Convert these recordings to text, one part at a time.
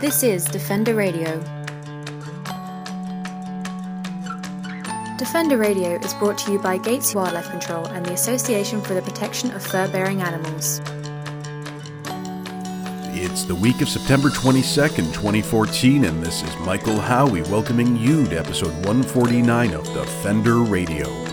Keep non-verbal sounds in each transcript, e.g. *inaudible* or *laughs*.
This is Defender Radio. Defender Radio is brought to you by Gates Wildlife Control and the Association for the Protection of Fur Bearing Animals. It's the week of September 22nd, 2014, and this is Michael Howie welcoming you to episode 149 of Defender Radio.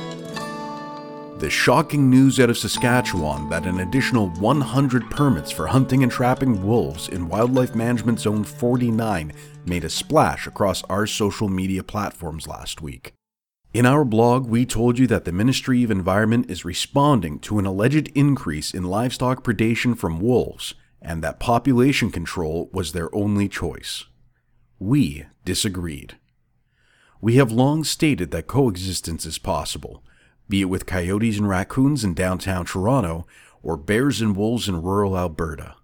The shocking news out of Saskatchewan that an additional 100 permits for hunting and trapping wolves in Wildlife Management Zone 49 made a splash across our social media platforms last week. In our blog, we told you that the Ministry of Environment is responding to an alleged increase in livestock predation from wolves and that population control was their only choice. We disagreed. We have long stated that coexistence is possible, be it with coyotes and raccoons in downtown Toronto or bears and wolves in rural Alberta.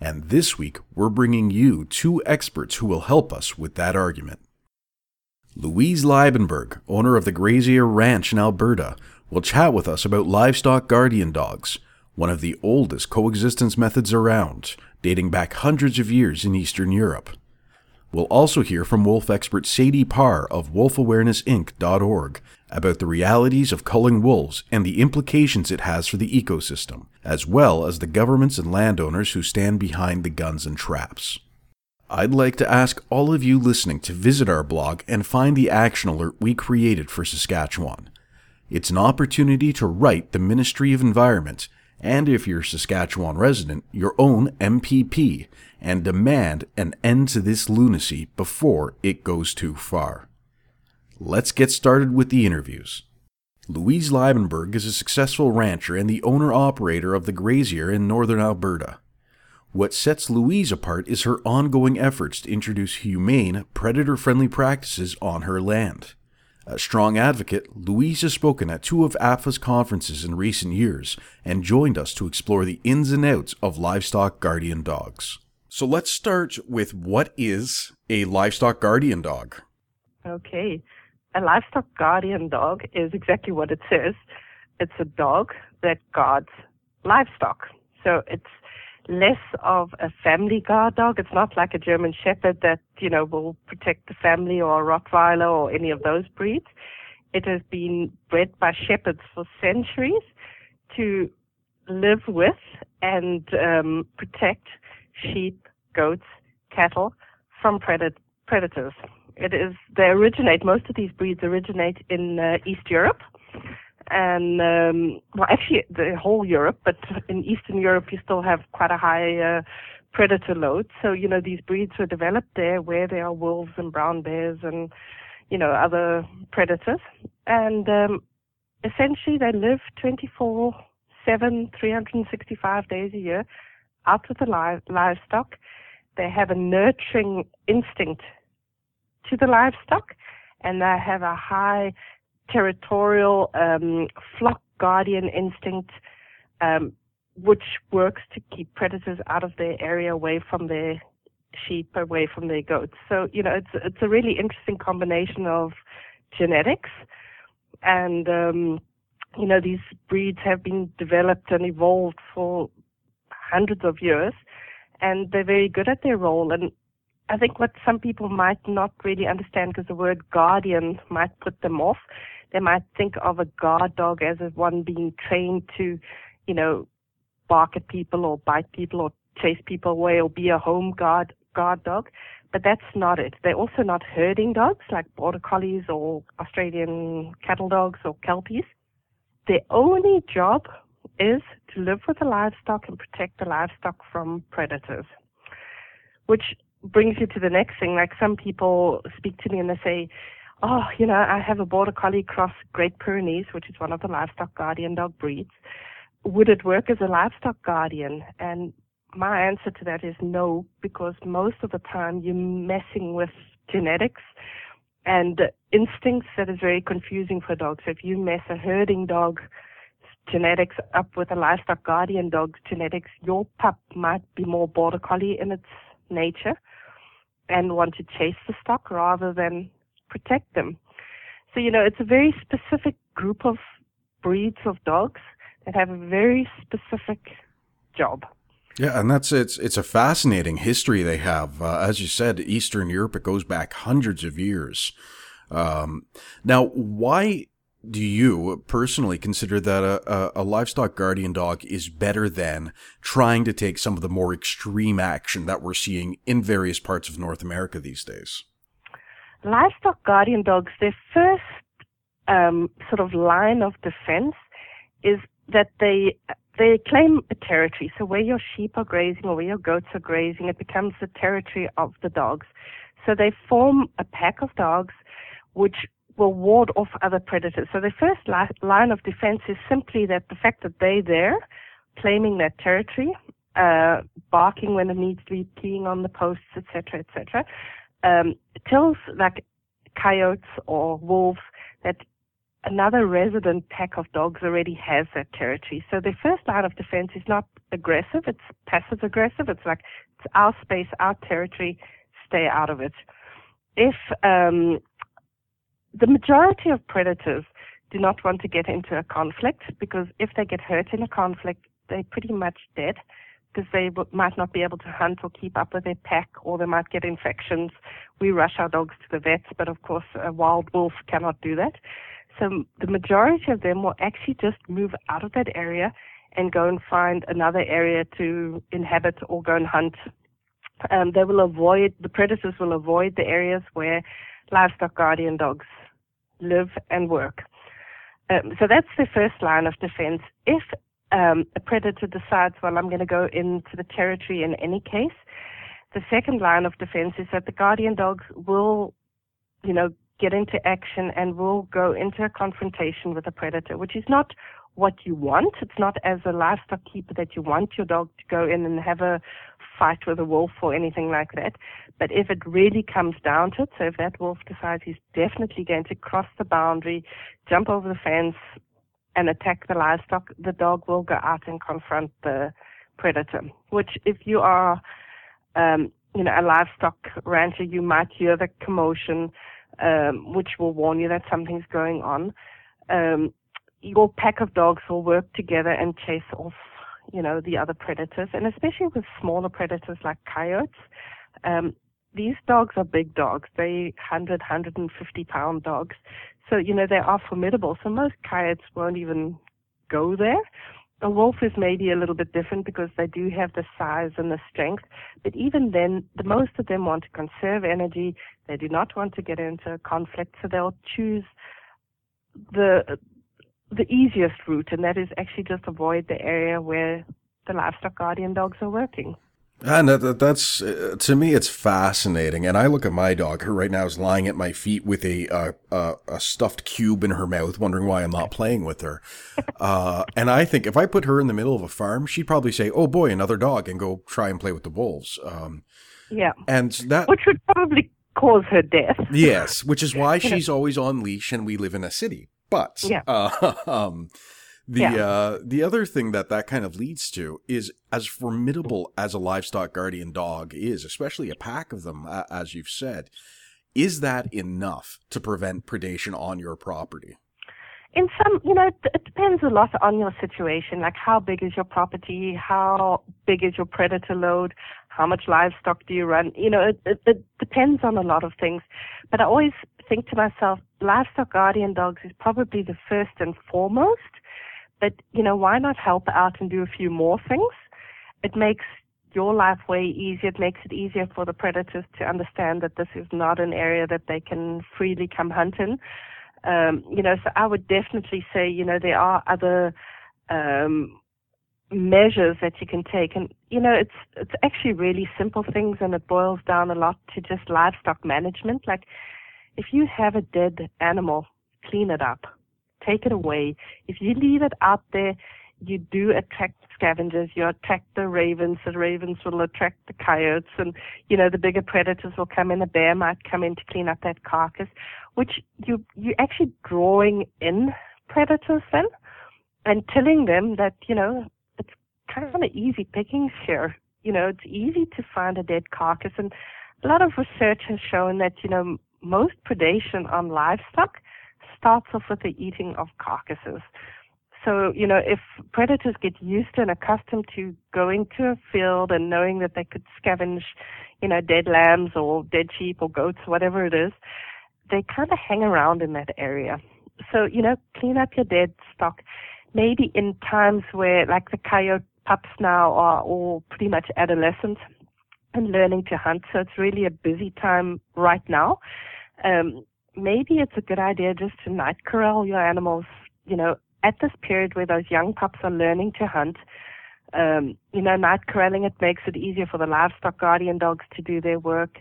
And this week, we're bringing you two experts who will help us with that argument. Louise Liebenberg, owner of the Grazerie Ranch in Alberta, will chat with us about livestock guardian dogs, one of the oldest coexistence methods around, dating back hundreds of years in Eastern Europe. We'll also hear from wolf expert Sadie Parr of wolfawarenessinc.org about the realities of culling wolves and the implications it has for the ecosystem, as well as the governments and landowners who stand behind the guns and traps. I'd like to ask all of you listening to visit our blog and find the action alert we created for Saskatchewan. It's an opportunity to write the Ministry of Environment and if you're a Saskatchewan resident, your own MPP, and demand an end to this lunacy before it goes too far. Let's get started with the interviews. Louise Liebenberg is a successful rancher and the owner operator of the Grazerie in northern Alberta. What sets Louise apart is her ongoing efforts to introduce humane, predator friendly practices on her land. A strong advocate, Louise has spoken at two of AFA's conferences in recent years and joined us to explore the ins and outs of livestock guardian dogs. So let's start with what is a livestock guardian dog? Okay. A livestock guardian dog is exactly what it says. It's a dog that guards livestock. So it's less of a family guard dog. It's not like a German Shepherd that, you know, will protect the family or a Rottweiler or any of those breeds. It has been bred by shepherds for centuries to live with and um, protect sheep, goats, cattle from predat- predators. It is they originate most of these breeds originate in uh, East Europe and um, well, actually the whole Europe, but in Eastern Europe you still have quite a high uh, predator load. So you know these breeds were developed there where there are wolves and brown bears and you know other predators, and um, essentially they live 24 7 365 days a year out with the li- livestock. They have a nurturing instinct to the livestock, and they have a high territorial um, flock guardian instinct, um, which works to keep predators out of their area, away from their sheep, away from their goats. So you know, it's it's a really interesting combination of genetics, and um, you know, these breeds have been developed and evolved for hundreds of years, and they're very good at their role. And I think what some people might not really understand, because the word guardian might put them off, they might think of a guard dog as one being trained to, you know, bark at people or bite people or chase people away or be a home guard guard dog. But that's not it. They're also not herding dogs like border collies or Australian cattle dogs or kelpies. Their only job is to live with the livestock and protect the livestock from predators. Which brings you to the next thing. Like some people speak to me and they say, oh, you know, I have a border collie cross Great Pyrenees, which is one of the livestock guardian dog breeds. Would it work as a livestock guardian? And my answer to that is no, because most of the time you're messing with genetics and instincts that is very confusing for dogs. So if you mess a herding dog genetics up with a livestock guardian dog genetics, your pup might be more border collie in its nature and want to chase the stock rather than protect them. So, you know, it's a very specific group of breeds of dogs that have a very specific job. Yeah, and that's it's it's a fascinating history they have. Uh, as you said, Eastern Europe it goes back hundreds of years. Um, now, why do you personally consider that a, a, livestock guardian dog is better than trying to take some of the more extreme action that we're seeing in various parts of North America these days? Livestock guardian dogs, their first um, sort of line of defense is that they they claim a territory. So where your sheep are grazing or where your goats are grazing, it becomes the territory of the dogs. So they form a pack of dogs which will ward off other predators. So the first li- line of defense is simply that the fact that they're there, claiming that territory, uh, barking when it needs to be, peeing on the posts, etc., etc., um, tells like coyotes or wolves that another resident pack of dogs already has that territory. So the first line of defense is not aggressive, it's passive aggressive. It's like it's our space, our territory, stay out of it. If um, the majority of predators do not want to get into a conflict because if they get hurt in a conflict, they're pretty much dead because they w- might not be able to hunt or keep up with their pack or they might get infections. We rush our dogs to the vets, but of course a wild wolf cannot do that. So the majority of them will actually just move out of that area and go and find another area to inhabit or go and hunt. Um, they will avoid, the predators will avoid the areas where livestock guardian dogs live and work. Um, so that's the first line of defense. If um, a predator decides, well, I'm going to go into the territory in any case, the second line of defense is that the guardian dogs will, you know, get into action and will go into a confrontation with a predator, which is not what you want. It's not as a livestock keeper that you want your dog to go in and have a fight with a wolf or anything like that. But if it really comes down to it, so if that wolf decides he's definitely going to cross the boundary, jump over the fence, and attack the livestock, the dog will go out and confront the predator. Which, if you are, um, you know, a livestock rancher, you might hear the commotion, um, which will warn you that something's going on. Um, your pack of dogs will work together and chase off you know, the other predators, and especially with smaller predators like coyotes. Um, these dogs are big dogs. They 100, 150 pound dogs. So, you know, they are formidable. So most coyotes won't even go there. A wolf is maybe a little bit different because they do have the size and the strength. But even then, the most of them want to conserve energy. They do not want to get into a conflict. So they'll choose the the easiest route, and that is actually just avoid the area where the livestock guardian dogs are working. And that, that's uh, to me, it's fascinating. And I look at my dog, who right now is lying at my feet with a uh, uh, a stuffed cube in her mouth, wondering why I'm not playing with her. *laughs* Uh, and I think if I put her in the middle of a farm, she'd probably say, "Oh boy, another dog," and go try and play with the wolves. Um, yeah, and that which would probably cause her death. yes, which is *laughs* why she's always on leash, and we live in a city. But yeah. Uh, *laughs* um, the Yeah. uh, the other thing that that kind of leads to is as formidable as a livestock guardian dog is, especially a pack of them, uh, as you've said, is that enough to prevent predation on your property? in some, you know, it, depends a lot on your situation. Like, how big is your property? How big is your predator load? How much livestock do you run? You know, it, it, it depends on a lot of things. But I always think to myself, livestock guardian dogs is probably the first and foremost. But, you know, why not help out and do a few more things? It makes your life way easier. It makes it easier for the predators to understand that this is not an area that they can freely come hunt in. Um, you know, so I would definitely say, you know, there are other um, measures that you can take, and you know, it's it's actually really simple things, and it boils down a lot to just livestock management. Like, if you have a dead animal, clean it up, take it away. If you leave it out there, you do attract scavengers. You attract the ravens. The ravens will attract the coyotes, and you know the bigger predators will come in. A bear might come in to clean up that carcass, which you you're actually drawing in predators then, and telling them that you know it's kind of easy pickings here. You know it's easy to find a dead carcass, and a lot of research has shown that you know most predation on livestock starts off with the eating of carcasses. So, you know, if predators get used and accustomed to going to a field and knowing that they could scavenge, you know, dead lambs or dead sheep or goats, whatever it is, they kind of hang around in that area. So, you know, clean up your dead stock. Maybe in times where, like the coyote pups now are all pretty much adolescent and learning to hunt, so it's really a busy time right now. Um, maybe it's a good idea just to night corral your animals, you know, at this period where those young pups are learning to hunt. Um, you know, night corralling it makes it easier for the livestock guardian dogs to do their work.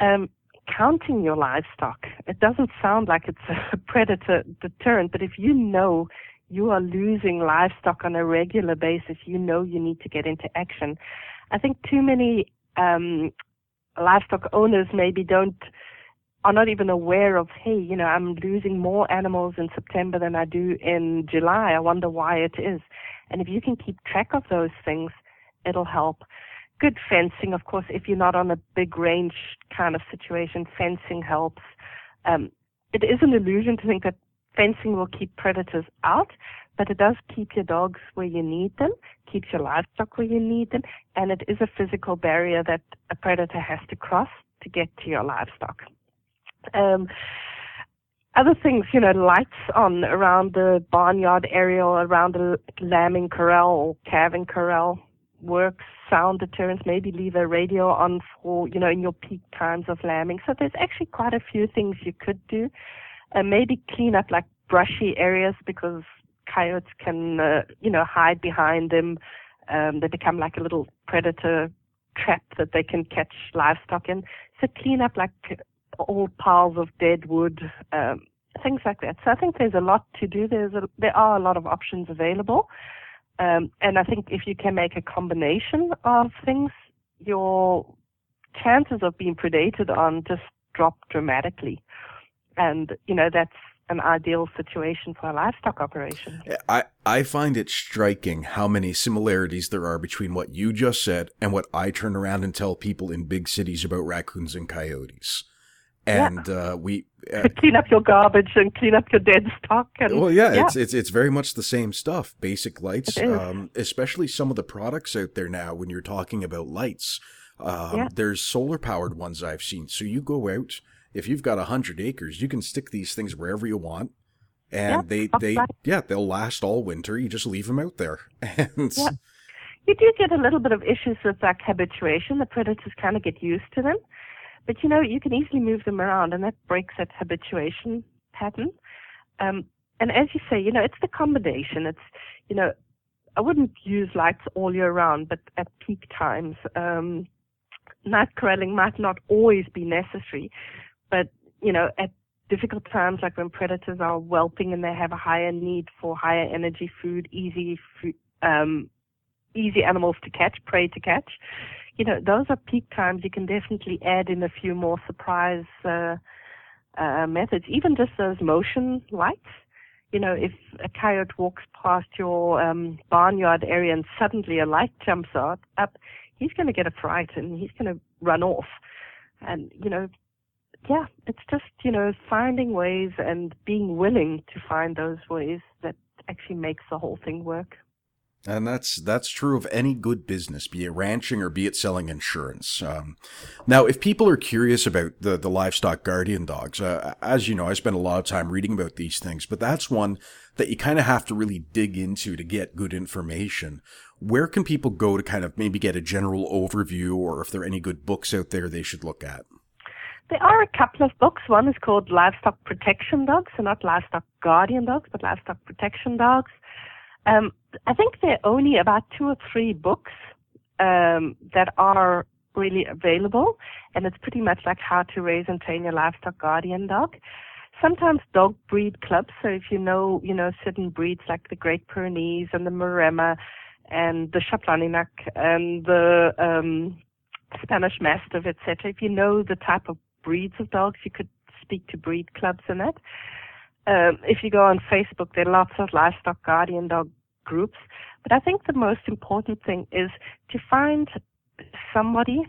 Um, counting your livestock. It doesn't sound like it's *laughs* a predator deterrent, but if you know you are losing livestock on a regular basis, you know you need to get into action. I think too many um, livestock owners maybe don't are not even aware of, hey, you know, I'm losing more animals in September than I do in July. I wonder why it is. And if you can keep track of those things, it'll help. Good fencing, of course, if you're not on a big range kind of situation, fencing helps. Um, it is an illusion to think that fencing will keep predators out, but it does keep your dogs where you need them, keeps your livestock where you need them, and it is a physical barrier that a predator has to cross to get to your livestock. Um, other things, you know, lights on around the barnyard area or around the lambing corral or calving corral works, sound deterrence, maybe leave a radio on for, you know, in your peak times of lambing. So there's actually quite a few things you could do. And maybe clean up like brushy areas because coyotes can, uh, you know, hide behind them. Um, they become like a little predator trap that they can catch livestock in. So clean up like old piles of dead wood, um, things like that. So I think there's a lot to do. There's a, there are a lot of options available. Um, and I think if you can make a combination of things, your chances of being predated on just drop dramatically. And, you know, that's an ideal situation for a livestock operation. I, I find it striking how many similarities there are between what you just said and what I turn around and tell people in big cities about raccoons and coyotes and yeah. uh, we uh, *laughs* clean up your garbage and clean up your dead stock. And, well, yeah, yeah, it's it's it's very much the same stuff. Basic lights, um, especially some of the products out there now. When you're talking about lights, um, yeah. there's solar powered ones I've seen. So you go out if you've got a hundred acres, you can stick these things wherever you want, and they they yeah they'll last all winter. You just leave them out there, *laughs* and. You do get a little bit of issues with like habituation. The predators kind of get used to them. But you know, you can easily move them around, and that breaks that habituation pattern. Um, and as you say, you know, it's the combination. It's, you know, I wouldn't use lights all year round, but at peak times, um, night corralling might not always be necessary. But, you know, at difficult times, like when predators are whelping and they have a higher need for higher energy food, easy food, um, easy animals to catch, prey to catch, you know, those are peak times. You can definitely add in a few more surprise uh, uh, methods, even just those motion lights. You know, if a coyote walks past your um, barnyard area and suddenly a light jumps out, up, he's going to get a fright and he's going to run off. And, you know, yeah, it's just, you know, finding ways and being willing to find those ways that actually makes the whole thing work. And that's that's true of any good business, be it ranching or be it selling insurance. Um, now, if people are curious about the the livestock guardian dogs, uh, as you know, I spend a lot of time reading about these things, but that's one that you kind of have to really dig into to get good information. Where can people go to kind of maybe get a general overview, or if there are any good books out there they should look at? There are a couple of books. One is called Livestock Protection Dogs, so not Livestock Guardian Dogs, but Livestock Protection Dogs. Um, I think there are only about two or three books um, that are really available, and it's pretty much like how to raise and train your livestock guardian dog. Sometimes dog breed clubs. So if you know, you know, certain breeds like the Great Pyrenees and the Maremma and the Sarplaninac and the um, Spanish Mastiff, etc. If you know the type of breeds of dogs, you could speak to breed clubs in that. Um, if you go on Facebook, there are lots of livestock guardian dog groups. But I think the most important thing is to find somebody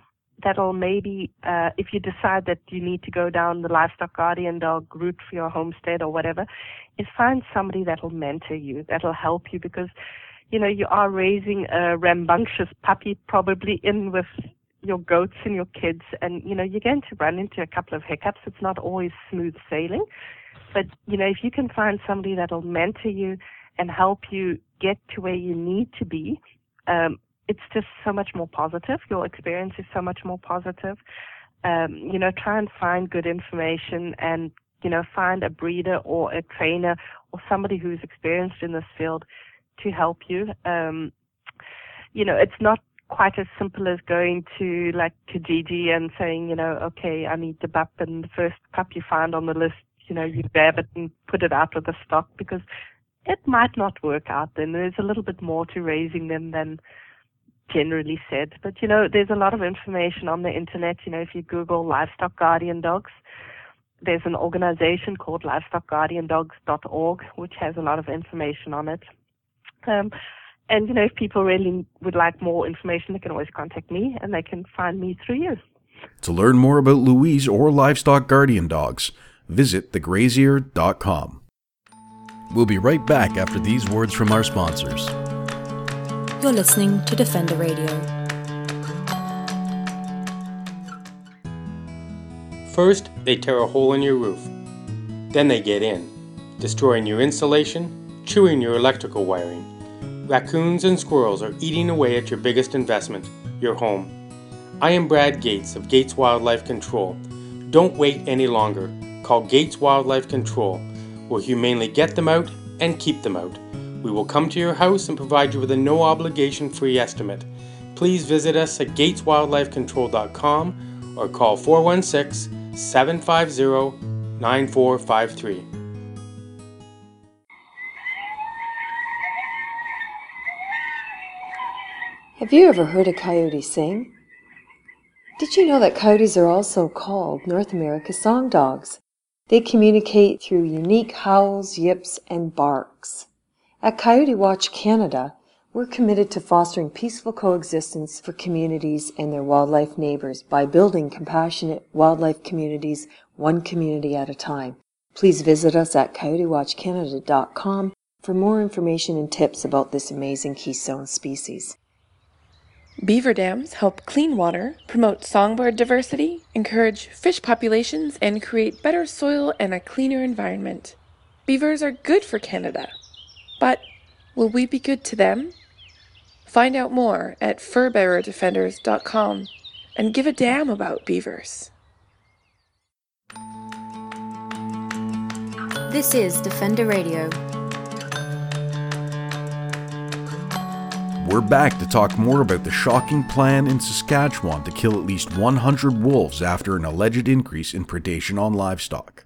that'll maybe, uh, if you decide that you need to go down the livestock guardian dog route for your homestead or whatever, is find somebody that'll mentor you, that'll help you because, you know, you are raising a rambunctious puppy probably in with your goats and your kids and, you know, you're going to run into a couple of hiccups. It's not always smooth sailing. But, you know, if you can find somebody that'll mentor you and help you get to where you need to be, um, it's just so much more positive. Your experience is so much more positive. Um, you know, try and find good information and, you know, find a breeder or a trainer or somebody who's experienced in this field to help you. Um, you know, it's not quite as simple as going to like Kijiji and saying, you know, okay, I need the pup and the first pup you find on the list, you know, you grab it and put it out of the stock because it might not work out then. There's a little bit more to raising them than generally said. But you know, there's a lot of information on the internet. You know, if you Google livestock guardian dogs, there's an organization called livestockguardiandogs.org, which has a lot of information on it. Um, and you know, if people really would like more information, they can always contact me, and they can find me through you. To learn more about Louise or livestock guardian dogs, visit thegrazerie.com. We'll be right back after these words from our sponsors. You're listening to Defender Radio. First, they tear a hole in your roof. Then they get in, destroying your insulation, chewing your electrical wiring. Raccoons and squirrels are eating away at your biggest investment, your home. I am Brad Gates of Gates Wildlife Control. Don't wait any longer. Call Gates Wildlife Control. We'll humanely get them out and keep them out. We will come to your house and provide you with a no obligation free estimate. Please visit us at gateswildlifecontrol.com or call 416 750 9453. Have you ever heard a coyote sing? Did you know that coyotes are also called North America's song dogs? They communicate through unique howls, yips, and barks. At Coyote Watch Canada, we're committed to fostering peaceful coexistence for communities and their wildlife neighbors by building compassionate wildlife communities one community at a time. Please visit us at coyotewatchcanada.com for more information and tips about this amazing keystone species. Beaver dams help clean water, promote songbird diversity, encourage fish populations, and create better soil and a cleaner environment. Beavers are good for Canada. But will we be good to them? Find out more at furbearerdefenders.com and give a damn about beavers. This is Defender Radio. We're back to talk more about the shocking plan in Saskatchewan to kill at least 100 wolves after an alleged increase in predation on livestock.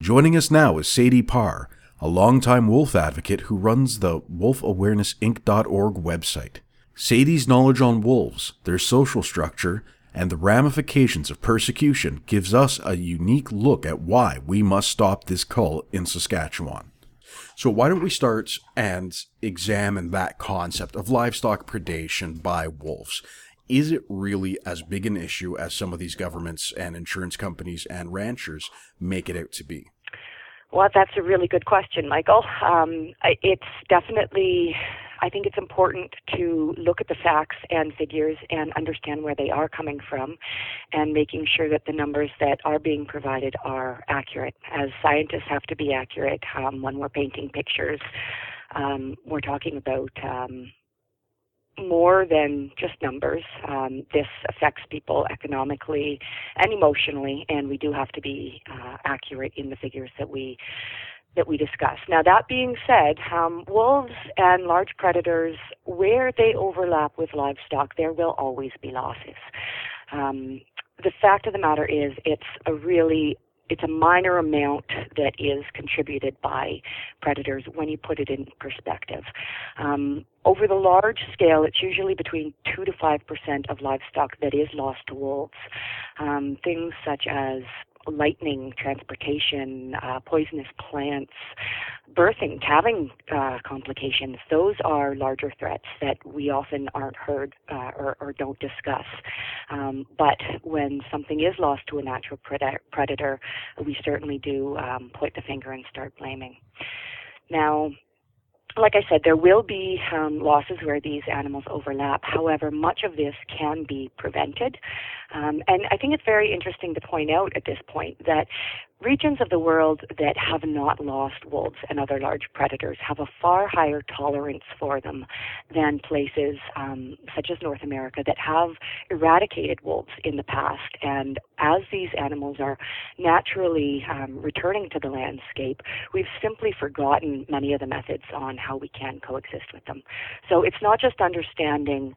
Joining us now is Sadie Parr, a longtime wolf advocate who runs the wolfawarenessinc.org website. Sadie's knowledge on wolves, their social structure, and the ramifications of persecution gives us a unique look at why we must stop this cult in Saskatchewan. So, why don't we start and examine that concept of livestock predation by wolves? Is it really as big an issue as some of these governments and insurance companies and ranchers make it out to be? Well, that's a really good question, Michael. Um, it's definitely, I think it's important to look at the facts and figures and understand where they are coming from and making sure that the numbers that are being provided are accurate. As scientists have to be accurate um, when we're painting pictures. Um, we're talking about um, more than just numbers. Um, this affects people economically and emotionally, and we do have to be uh, accurate in the figures that we that we discuss. Now, that being said, um, wolves and large predators, where they overlap with livestock, there will always be losses. Um, the fact of the matter is, it's a really it's a minor amount that is contributed by predators when you put it in perspective. Um, over the large scale, it's usually between 2 to 5 percent of livestock that is lost to wolves. Um, things such as lightning, transportation, uh, poisonous plants, birthing, calving uh, complications. Those are larger threats that we often aren't heard uh, or, or, don't discuss. Um, but when something is lost to a natural predator, we certainly do um, point the finger and start blaming. Now, like I said, there will be um, losses where these animals overlap. However, much of this can be prevented. Um, and I think it's very interesting to point out at this point that regions of the world that have not lost wolves and other large predators have a far higher tolerance for them than places um, such as North America that have eradicated wolves in the past. And as these animals are naturally um, returning to the landscape, we've simply forgotten many of the methods on how we can coexist with them. So it's not just understanding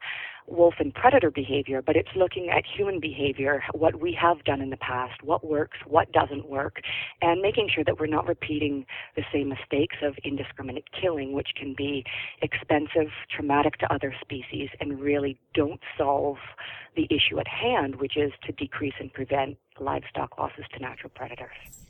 wolf and predator behavior, but it's looking at human behavior, what we have done in the past, what works, what doesn't work, and making sure that we're not repeating the same mistakes of indiscriminate killing, which can be expensive, traumatic to other species, and really don't solve the issue at hand, which is to decrease and prevent livestock losses to natural predators.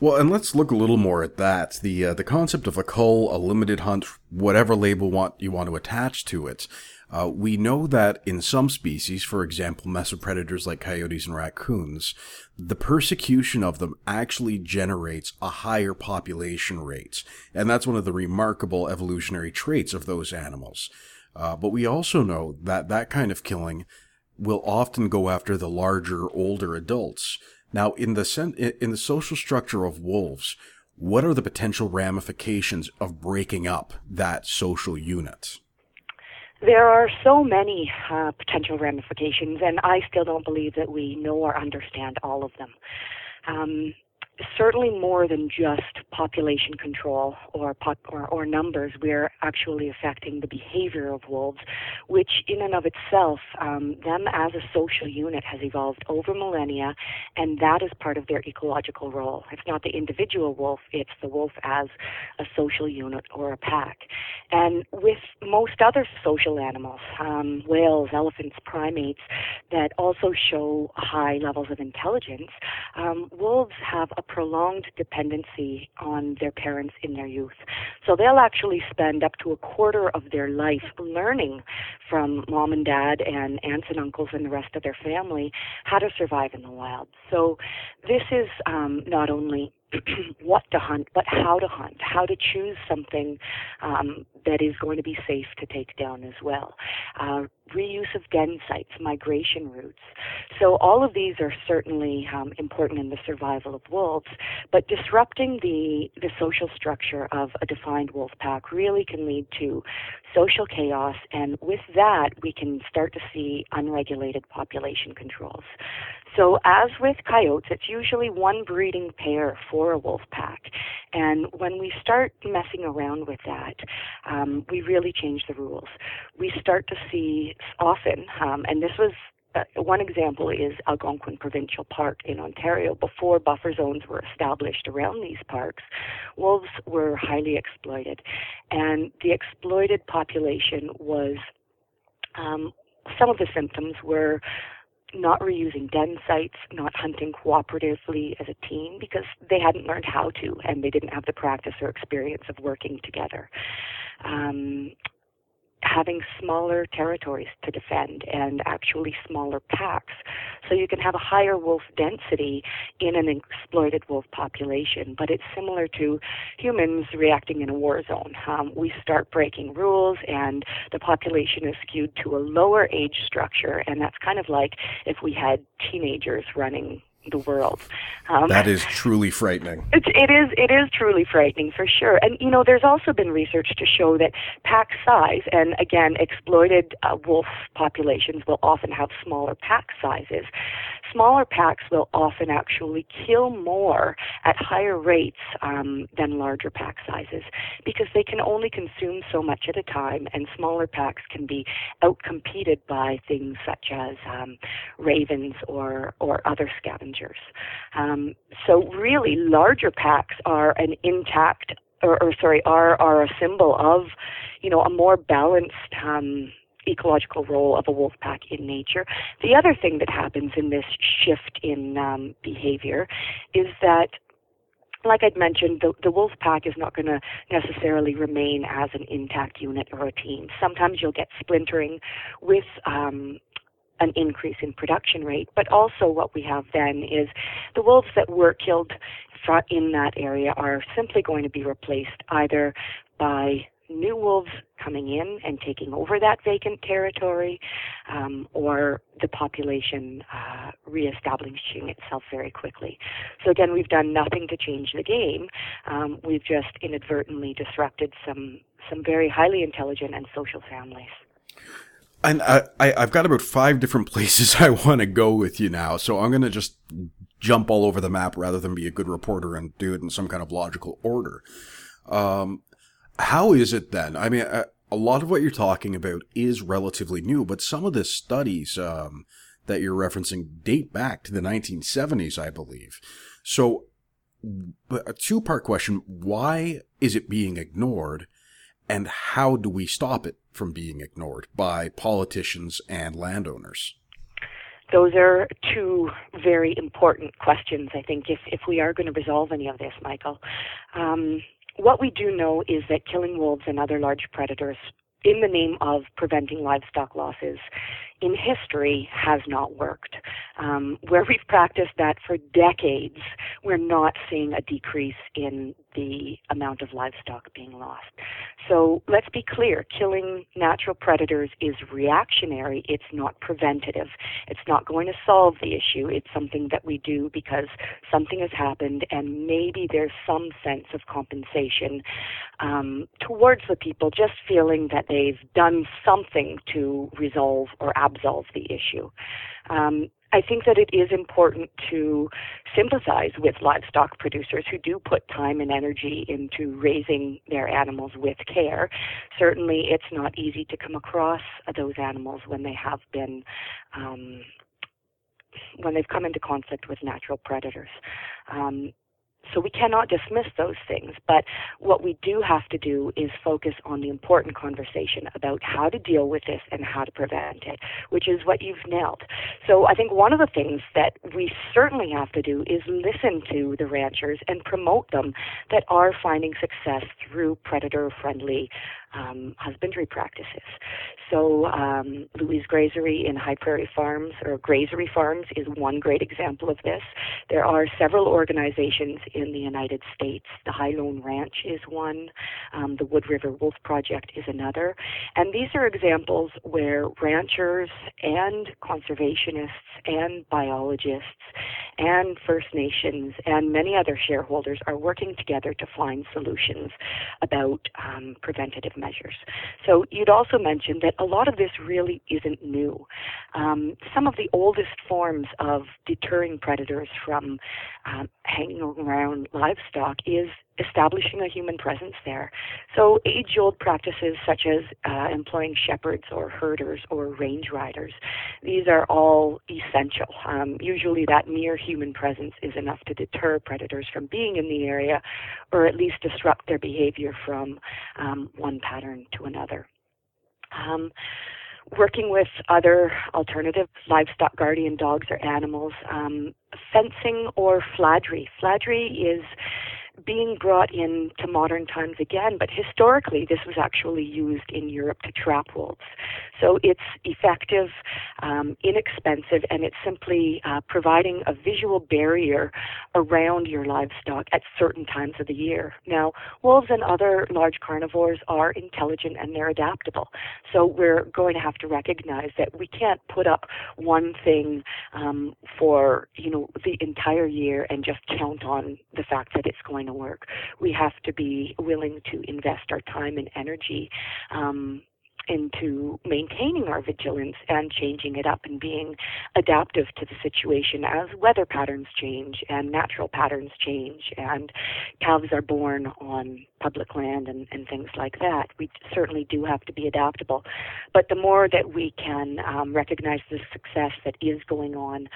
Well, and let's look a little more at that. The uh, the concept of a cull, a limited hunt, whatever label want you want to attach to it. Uh, we know that in some species, for example, mesopredators like coyotes and raccoons, the persecution of them actually generates a higher population rate. And that's one of the remarkable evolutionary traits of those animals. Uh, but we also know that that kind of killing will often go after the larger, older adults. Now, in the in the social structure of wolves, what are the potential ramifications of breaking up that social unit? There are so many uh, potential ramifications, and I still don't believe that we know or understand all of them. Um, certainly more than just population control or, pop, or, or numbers. We're actually affecting the behavior of wolves, which in and of itself, um, them as a social unit has evolved over millennia, and that is part of their ecological role. It's not the individual wolf, it's the wolf as a social unit or a pack. And with most other social animals, um, whales, elephants, primates, that also show high levels of intelligence, um, wolves have a prolonged dependency on their parents in their youth. So they'll actually spend up to a quarter of their life learning from mom and dad and aunts and uncles and the rest of their family how to survive in the wild. So this is um, not only *clears throat* what to hunt, but how to hunt, how to choose something um, that is going to be safe to take down as well. Uh, reuse of den sites, migration routes. So all of these are certainly um, important in the survival of wolves, but disrupting the, the social structure of a defined wolf pack really can lead to social chaos, and with that, we can start to see unregulated population controls. So, as with coyotes, it's usually one breeding pair for a wolf pack. And when we start messing around with that, um, we really change the rules. We start to see often, um, and this was uh, one example is Algonquin Provincial Park in Ontario. Before buffer zones were established around these parks, wolves were highly exploited, and the exploited population was. Um, some of the symptoms were not reusing den sites, not hunting cooperatively as a team because they hadn't learned how to and they didn't have the practice or experience of working together. Um, having smaller territories to defend and actually smaller packs. So you can have a higher wolf density in an exploited wolf population, but it's similar to humans reacting in a war zone. Um, we start breaking rules and the population is skewed to a lower age structure, and that's kind of like if we had teenagers running the world. Um, that is truly frightening. It's, it is. It is truly frightening for sure. And you know, there's also been research to show that pack size, and again, exploited uh, wolf populations will often have smaller pack sizes. Smaller packs will often actually kill more at higher rates um, than larger pack sizes because they can only consume so much at a time, and smaller packs can be outcompeted by things such as um, ravens or or other scavengers um, so really, larger packs are an intact, or, or sorry, are are a symbol of, you know, a more balanced. Um, ecological role of a wolf pack in nature. The other thing that happens in this shift in um, behavior is that like I'd mentioned, the, the wolf pack is not going to necessarily remain as an intact unit or a team. Sometimes you'll get splintering with um, an increase in production rate. But also, what we have then is the wolves that were killed in that area are simply going to be replaced either by new wolves coming in and taking over that vacant territory, um, or the population uh, reestablishing itself very quickly. So again, we've done nothing to change the game. Um, we've just inadvertently disrupted some some very highly intelligent and social families. And I, I, I've got about five different *laughs* places I want to go with you now, so I'm going to just jump all over the map rather than be a good reporter and do it in some kind of logical order. Um, how is it then? I mean, a, a, lot of what you're talking about is relatively new, but some of the studies um, that you're referencing date back to the 1970s, I believe. So, a two part question why is it being ignored, and how do we stop it from being ignored by politicians and landowners? Those are two very important questions, I think, if, if we are going to resolve any of this, Michael. Um, what we do know is that killing wolves and other large predators in the name of preventing livestock losses in history has not worked. Um, where we've practiced that for decades, we're not seeing a decrease in the amount of livestock being lost. So let's be clear killing natural predators is reactionary, it's not preventative. It's not going to solve the issue. It's something that we do because something has happened and maybe there's some sense of compensation um, towards the people just feeling that they've done something to resolve or absolve the issue. Um, I think that it is important to sympathize with livestock producers who do put time and energy into raising their animals with care. Certainly, it's not easy to come across those animals when they have been. Um, when they've come into conflict with natural predators. Um, so we cannot dismiss those things. But what we do have to do is focus on the important conversation about how to deal with this and how to prevent it, which is what you've nailed. So I think one of the things that we certainly have to do is listen to the ranchers and promote them that are finding success through predator friendly um, husbandry practices. So, um, Louise Grazerie in High Prairie Farms, or Grazerie Farms, is one great example of this. There are several organizations in the United States. The High Lone Ranch is one, um, the Wood River Wolf Project is another. And these are examples where ranchers and conservationists and biologists and First Nations and many other shareholders are working together to find solutions about um, preventative measures. So you'd also mentioned that a lot of this really isn't new. Um, some of the oldest forms of deterring predators from um, hanging around livestock is establishing a human presence there. So, age old practices such as uh, employing shepherds or herders or range riders, these are all essential. Um, usually, that mere human presence is enough to deter predators from being in the area or at least disrupt their behavior from um, one pattern to another. Um, working with other alternative livestock guardian dogs or animals, um, fencing or fladry. Fladry is being brought in to modern times again, but historically this was actually used in Europe to trap wolves. So it's effective, um, inexpensive, and it's simply uh, providing a visual barrier around your livestock at certain times of the year. Now, wolves and other large carnivores are intelligent and they're adaptable. So we're going to have to recognize that we can't put up one thing um, for you know the entire year and just count on the fact that it's going work. We have to be willing to invest our time and energy um, into maintaining our vigilance and changing it up and being adaptive to the situation as weather patterns change and natural patterns change and calves are born on public land and, and things like that. We certainly do have to be adaptable. But the more that we can um, recognize the success that is going on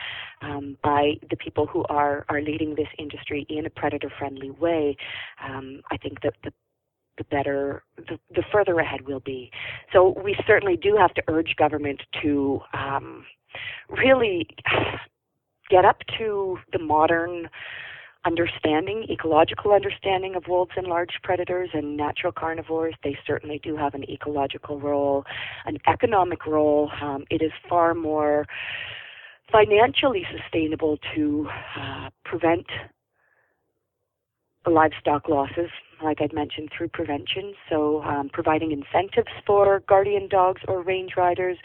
um, by the people who are, are leading this industry in a predator friendly way, um, I think that the the better, the, the further ahead we'll be. So we certainly do have to urge government to um, really get up to the modern understanding, ecological understanding of wolves and large predators and natural carnivores. They certainly do have an ecological role, an economic role. Um, it is far more financially sustainable to uh, prevent livestock losses, like I'd mentioned, through prevention. So, um, providing incentives for guardian dogs or range riders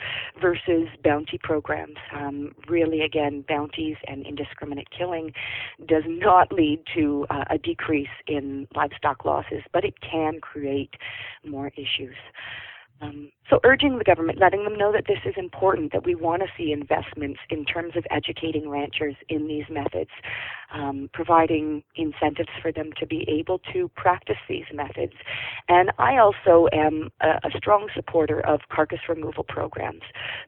versus bounty programs. Um, really, again, bounties and indiscriminate killing does not lead to uh, a decrease in livestock losses, but it can create more issues. Um, so urging the government, letting them know that this is important, that we want to see investments in terms of educating ranchers in these methods, um, providing incentives for them to be able to practice these methods. And I also am a, a strong supporter of carcass removal programs.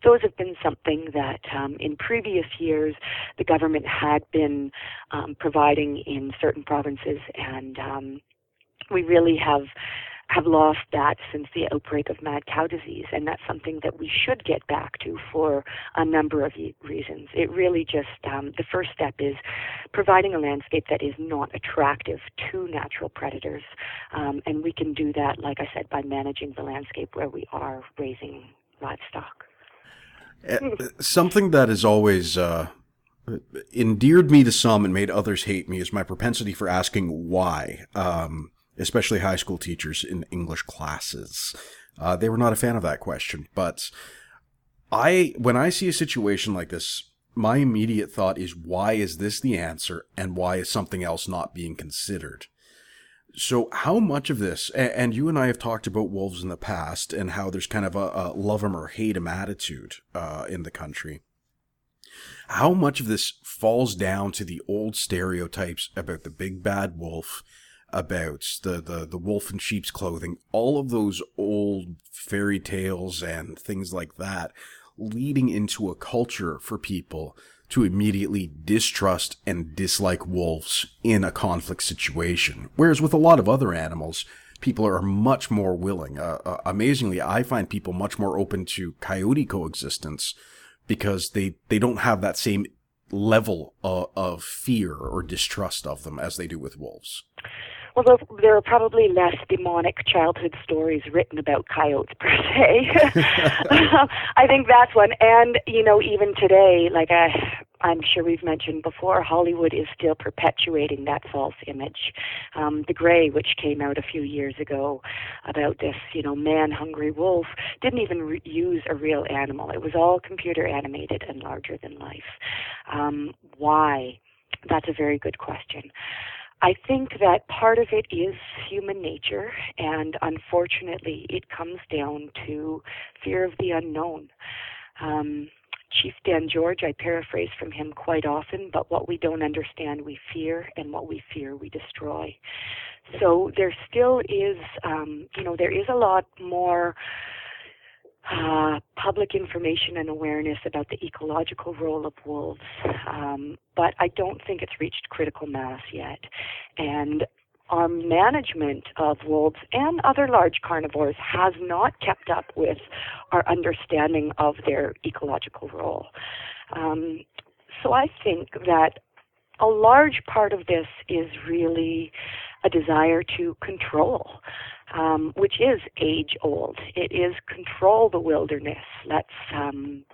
Those have been something that um, in previous years the government had been um, providing in certain provinces, and um, we really have have lost that since the outbreak of mad cow disease, and that's something that we should get back to for a number of reasons. It really just um, the first step is providing a landscape that is not attractive to natural predators, um, and we can do that, like I said, by managing the landscape where we are raising livestock. Eh, something that has always uh, endeared me to some and made others hate me is my propensity for asking why. Um, especially high school teachers in English classes. Uh, they were not a fan of that question, but I, when I see a situation like this, my immediate thought is why is this the answer and why is something else not being considered? So, how much of this, and you and I have talked about wolves in the past and how there's kind of a, a love them or hate them attitude uh, in the country. How much of this falls down to the old stereotypes about the big bad wolf about the, the, the wolf in sheep's clothing, all of those old fairy tales and things like that, leading into a culture for people to immediately distrust and dislike wolves in a conflict situation. Whereas with a lot of other animals, people are much more willing. Uh, uh, amazingly, I find people much more open to coyote coexistence because they, they don't have that same level of, of fear or distrust of them as they do with wolves. Well, there are probably less demonic childhood stories written about coyotes per se. *laughs* *laughs* I think that's one. And you know, even today, like I, I'm sure we've mentioned before, Hollywood is still perpetuating that false image. Um, the Grey, which came out a few years ago about this, you know, man-hungry wolf, didn't even re- use a real animal. It was all computer animated and larger than life. Um, why? That's a very good question. I think that part of it is human nature, and unfortunately, it comes down to fear of the unknown. Um, Chief Dan George, I paraphrase from him quite often, but what we don't understand, we fear, and what we fear, we destroy. So there still is, um, you know, there is a lot more uh, public information and awareness about the ecological role of wolves, um, but I don't think it's reached critical mass yet. And our management of wolves and other large carnivores has not kept up with our understanding of their ecological role. Um, so I think that a large part of this is really a desire to control um, which is age old. It is control the wilderness. Let's um,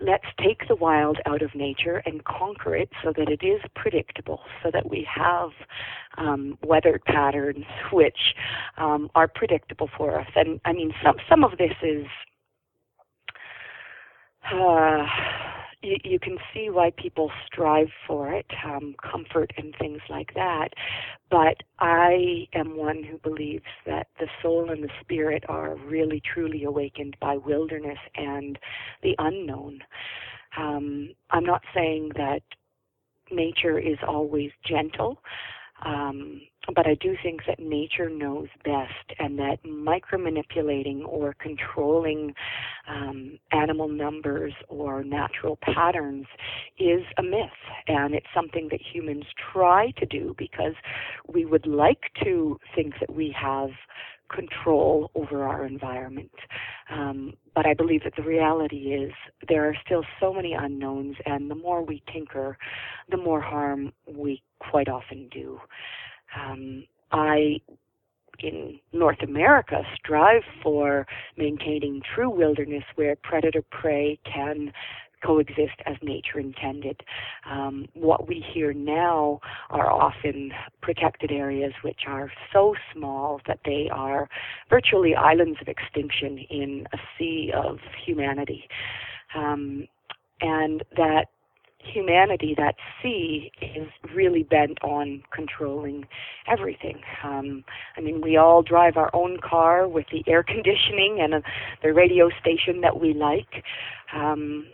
let's take the wild out of nature and conquer it so that it is predictable, so that we have um, weather patterns which um, are predictable for us. And I mean, some some of this is. Uh, you, you can see why people strive for it, um, comfort and things like that. But I am one who believes that the soul and the spirit are really truly awakened by wilderness and the unknown. Um, I'm not saying that nature is always gentle. Um, but I do think that nature knows best, and that micromanipulating or controlling um, animal numbers or natural patterns is a myth, and it's something that humans try to do because we would like to think that we have control over our environment. Um, but I believe that the reality is there are still so many unknowns, and the more we tinker, the more harm we quite often do. Um, I, in North America, strive for maintaining true wilderness where predator prey can coexist as nature intended. Um, what we hear now are often protected areas which are so small that they are virtually islands of extinction in a sea of humanity. Um, and that humanity, that sea, is really bent on controlling everything. Um, I mean, we all drive our own car with the air *laughs* conditioning and uh, the radio station that we like, um,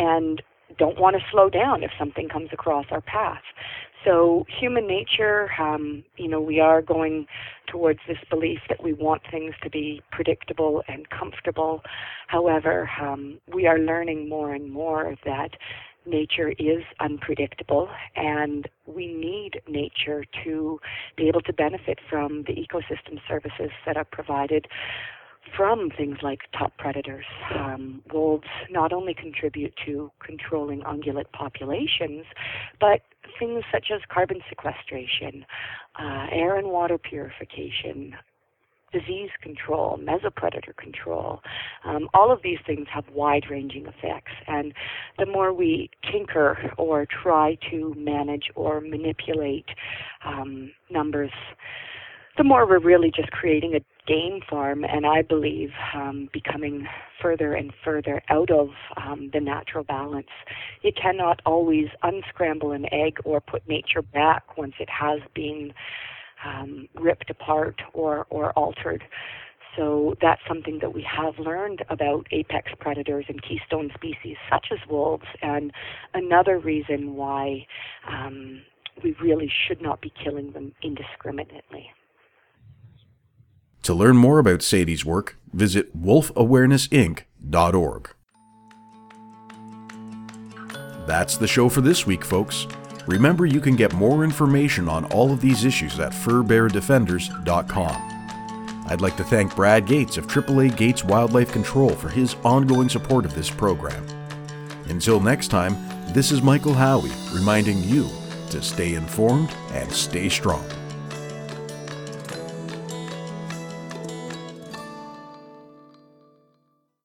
and don't want to slow down if something comes across our path. So, human nature, um, you know, we are going towards this belief that we want things to be predictable and comfortable. However, um, we are learning more and more that nature is unpredictable and we need nature to be able to benefit from the ecosystem services that are provided from things like top predators. Um, wolves not only contribute to controlling ungulate populations, but things such as carbon sequestration, uh, air and water purification, disease control, mesopredator control. Um, all of these things have wide ranging effects. And the more we tinker or try to manage or manipulate um, numbers, the more we're really just creating a game farm, and I believe um, becoming further and further out of um, the natural balance. You cannot always unscramble an egg or put nature back once it has been um, ripped apart or, or altered. So that's something that we have learned about apex predators and keystone species such as wolves, and another reason why um, we really should not be killing them indiscriminately. To learn more about Sadie's work, visit wolfawarenessinc.org. That's the show for this week, folks. Remember, you can get more information on all of these issues at furbearerdefenders.com. I'd like to thank Brad Gates of AAA Gates Wildlife Control for his ongoing support of this program. Until next time, this is Michael Howie reminding you to stay informed and stay strong.